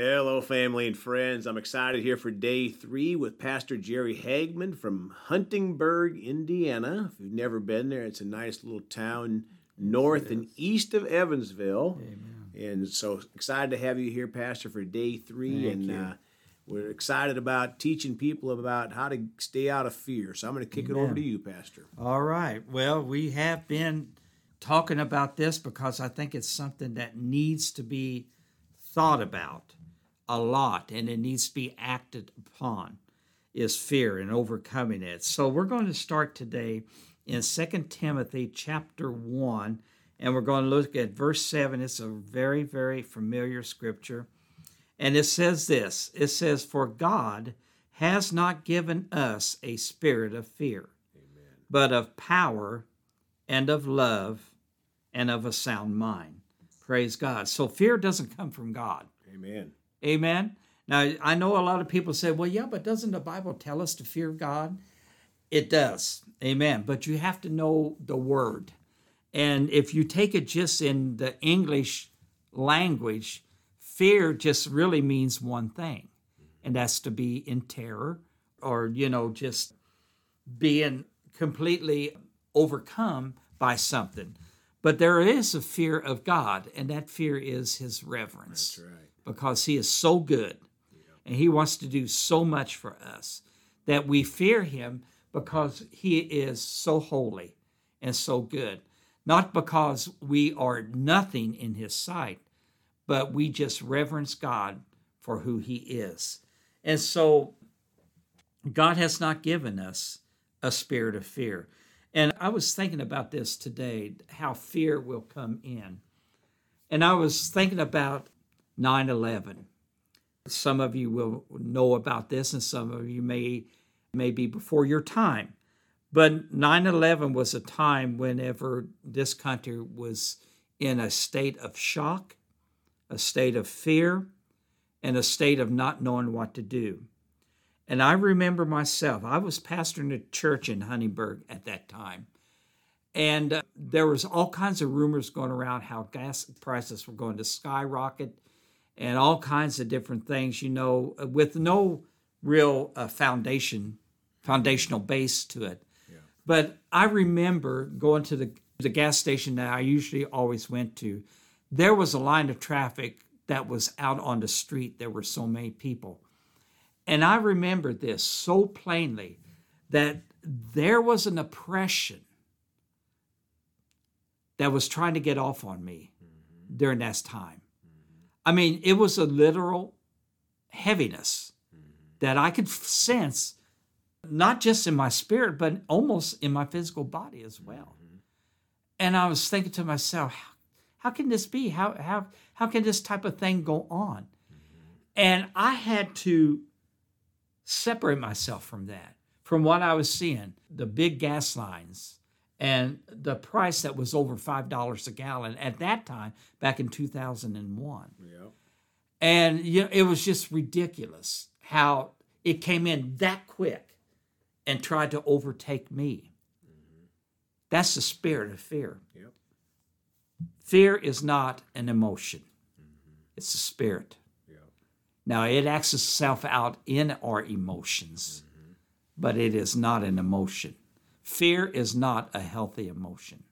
Hello, family and friends. I'm excited here for day three with Pastor Jerry Hagman from Huntingburg, Indiana. If you've never been there, it's a nice little town north and east of Evansville. Amen. And so excited to have you here, Pastor, for day three. Thank and. Uh, we're excited about teaching people about how to stay out of fear. So I'm going to kick it over to you, Pastor. All right. Well, we have been talking about this because I think it's something that needs to be thought about a lot and it needs to be acted upon is fear and overcoming it. So we're going to start today in 2 Timothy chapter 1 and we're going to look at verse 7. It's a very very familiar scripture. And it says this. It says for God has not given us a spirit of fear, but of power and of love and of a sound mind. Praise God. So fear doesn't come from God. Amen. Amen. Now, I know a lot of people say, well, yeah, but doesn't the Bible tell us to fear God? It does. Amen. But you have to know the word. And if you take it just in the English language, fear just really means one thing, and that's to be in terror or, you know, just being completely overcome by something. But there is a fear of God, and that fear is his reverence That's right. Because he is so good and he wants to do so much for us that we fear him because he is so holy and so good. Not because we are nothing in his sight, but we just reverence God for who he is. And so God has not given us a spirit of fear. And I was thinking about this today, how fear will come in. And I was thinking about 9 11. Some of you will know about this, and some of you may, may be before your time. But 9 11 was a time whenever this country was in a state of shock, a state of fear, and a state of not knowing what to do. And I remember myself, I was pastoring a church in Huntingburg at that time. And uh, there was all kinds of rumors going around how gas prices were going to skyrocket and all kinds of different things, you know, with no real uh, foundation, foundational base to it. But I remember going to the, the gas station that I usually always went to. There was a line of traffic that was out on the street. There were so many people. And I remember this so plainly that there was an oppression that was trying to get off on me during that time. I mean, it was a literal heaviness mm-hmm. that I could sense, not just in my spirit, but almost in my physical body as well. Mm-hmm. And I was thinking to myself, how, how can this be? How, how, how can this type of thing go on? Mm-hmm. And I had to separate myself from that, from what I was seeing, the big gas lines and the price that was over $5 a gallon at that time back in 2001. Yep. And you know, it was just ridiculous how it came in that quick and tried to overtake me. Mm-hmm. That's the spirit of fear. Yep. Fear is not an emotion, mm-hmm. it's a spirit. Yep. Now, it acts itself out in our emotions, mm-hmm. but it is not an emotion. Fear is not a healthy emotion,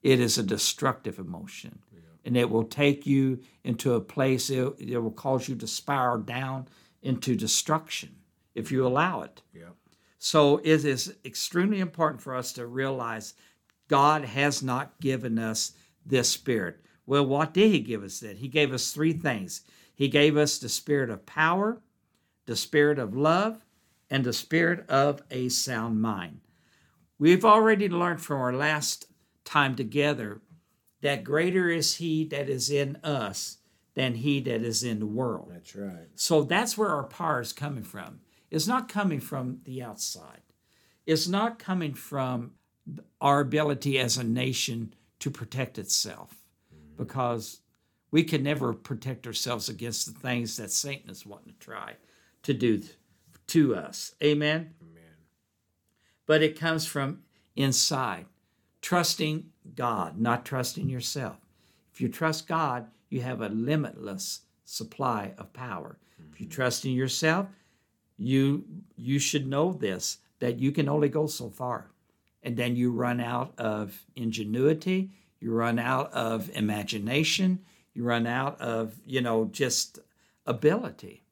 it is a destructive emotion. And it will take you into a place, it, it will cause you to spiral down into destruction if you allow it. Yep. So it is extremely important for us to realize God has not given us this spirit. Well, what did He give us then? He gave us three things He gave us the spirit of power, the spirit of love, and the spirit of a sound mind. We've already learned from our last time together that greater is He that is in us than He that is in the world. That's right. So that's where our power is coming from. It's not coming from the outside. It's not coming from our ability as a nation to protect itself mm-hmm. because we can never protect ourselves against the things that Satan is wanting to try to do to us. Amen. Amen. But it comes from inside, trusting God, not trusting yourself. If you trust God, you have a limitless supply of power. If you mm-hmm. trust in yourself, you you should know this that you can only go so far. And then you run out of ingenuity, you run out of imagination, you run out of, you know, just ability.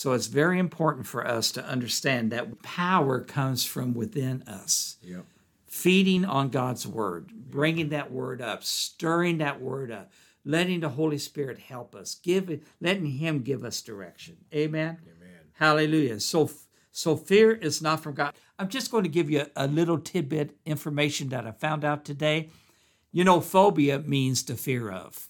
So it's very important for us to understand that power comes from within us. Yep. Feeding on God's word, bringing that word up, stirring that word up, letting the Holy Spirit help us, give letting Him give us direction. Amen. Amen. Hallelujah. So, so fear is not from God. I'm just going to give you a, a little tidbit information that I found out today. You know, phobia means the fear of.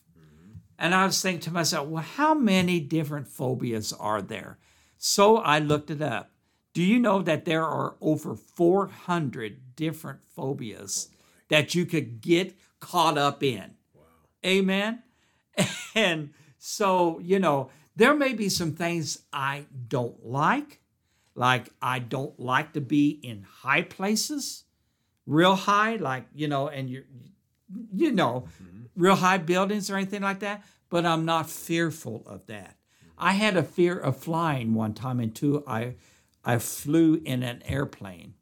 And I was thinking to myself, well, how many different phobias are there? So I looked it up. Do you know that there are over 400 different phobias that you could get caught up in? Amen. And so, you know, there may be some things I don't like. Like, I don't like to be in high places, real high, like, you know, and you're, you know, mm-hmm. real high buildings or anything like that, but I'm not fearful of that. Mm-hmm. I had a fear of flying one time and two I I flew in an airplane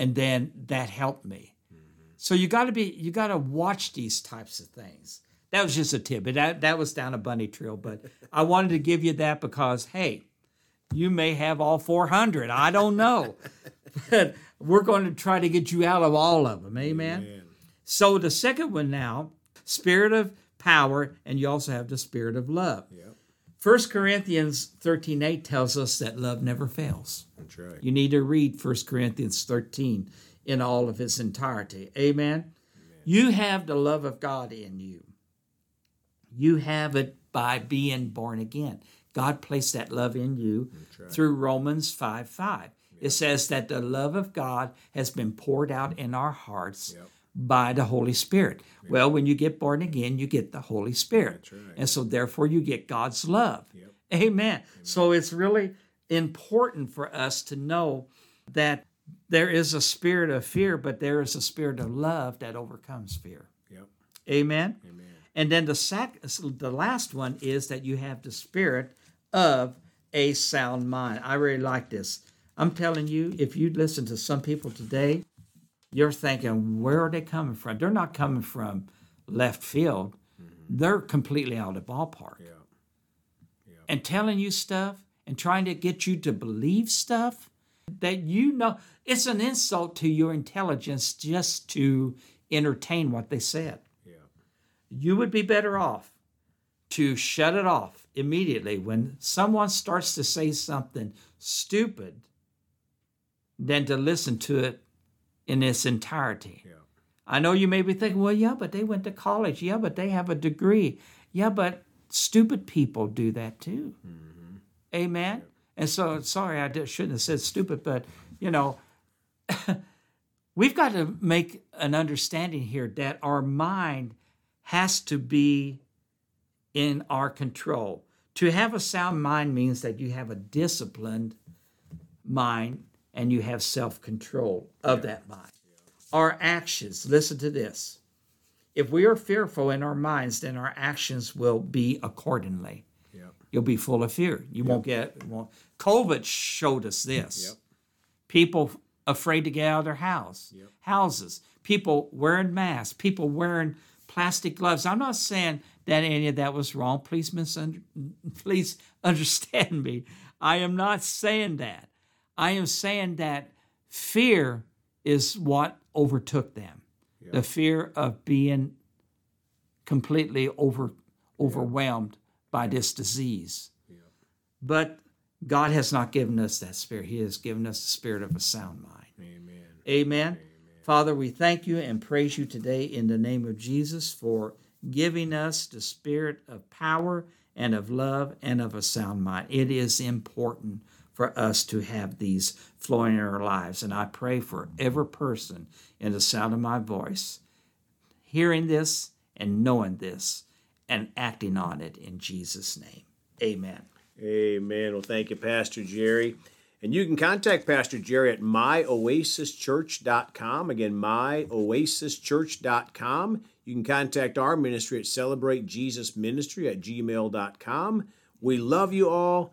and then that helped me. Mm-hmm. So you got to be you got to watch these types of things. That was just a tip. But that that was down a bunny trail, but I wanted to give you that because hey, you may have all 400. I don't know. but we're going to try to get you out of all of them. Amen. Amen. So the second one now, spirit of power, and you also have the spirit of love. Yep. 1 Corinthians 13 8 tells us that love never fails. That's right. You need to read 1 Corinthians 13 in all of its entirety. Amen? You have the love of God in you. You have it by being born again. God placed that love in you right. through Romans 5 5. It says that the love of God has been poured out in our hearts Yep. By the Holy Spirit. Well, when you get born again, you get the Holy Spirit. Right. And so, therefore, you get God's love. Yep. Amen. So, it's really important for us to know that there is a spirit of fear, but there is a spirit of love that overcomes fear. Yep. Amen. Amen. And then the sec- the last one is that you have the spirit of a sound mind. I really like this. I'm telling you, if you listen to some people today, you're thinking, where are they coming from? They're not coming from left field. Mm-hmm. They're completely out of the ballpark. Yeah. And telling you stuff and trying to get you to believe stuff that you know it's an insult to your intelligence just to entertain what they said Yeah. you would be better off to shut it off immediately when someone starts to say something stupid than to listen to it in its entirety. Yeah. I know you may be thinking, well, yeah, but they went to college. Yeah, but they have a degree. Yeah, but stupid people do that too. Mm-hmm. Amen. And so, sorry, I shouldn't have said stupid, but you know, we've got to make an understanding here that our mind has to be in our control. To have a sound mind means that you have a disciplined mind and you have self control of that mind. Our actions, listen to this. If we are fearful in our minds, then our actions will be accordingly. Yep. You'll be full of fear. You won't get. Won't. COVID showed us this. Yep. People afraid to get out of their house, Yep. houses. People wearing masks. People wearing plastic gloves. I'm not saying that any of that was wrong. Please misunder- please understand me. I am not saying that. I am saying that fear is what overtook them. The fear of being completely over overwhelmed by this disease. But God has not given us that spirit. He has given us the spirit of a sound mind. Amen. Amen. Father, we thank you and praise you today in the name of Jesus for giving us the spirit of power and of love and of a sound mind. It is important for us to have these flowing in our lives. And I pray for every person in the sound of my voice hearing this and knowing this and acting on it in Jesus' name. Amen. Amen. Well, thank you, Pastor Jerry. And you can contact Pastor Jerry at myoasischurch.com. Again, myoasischurch.com. You can contact our ministry at celebratejesusministry at gmail.com. We love you all.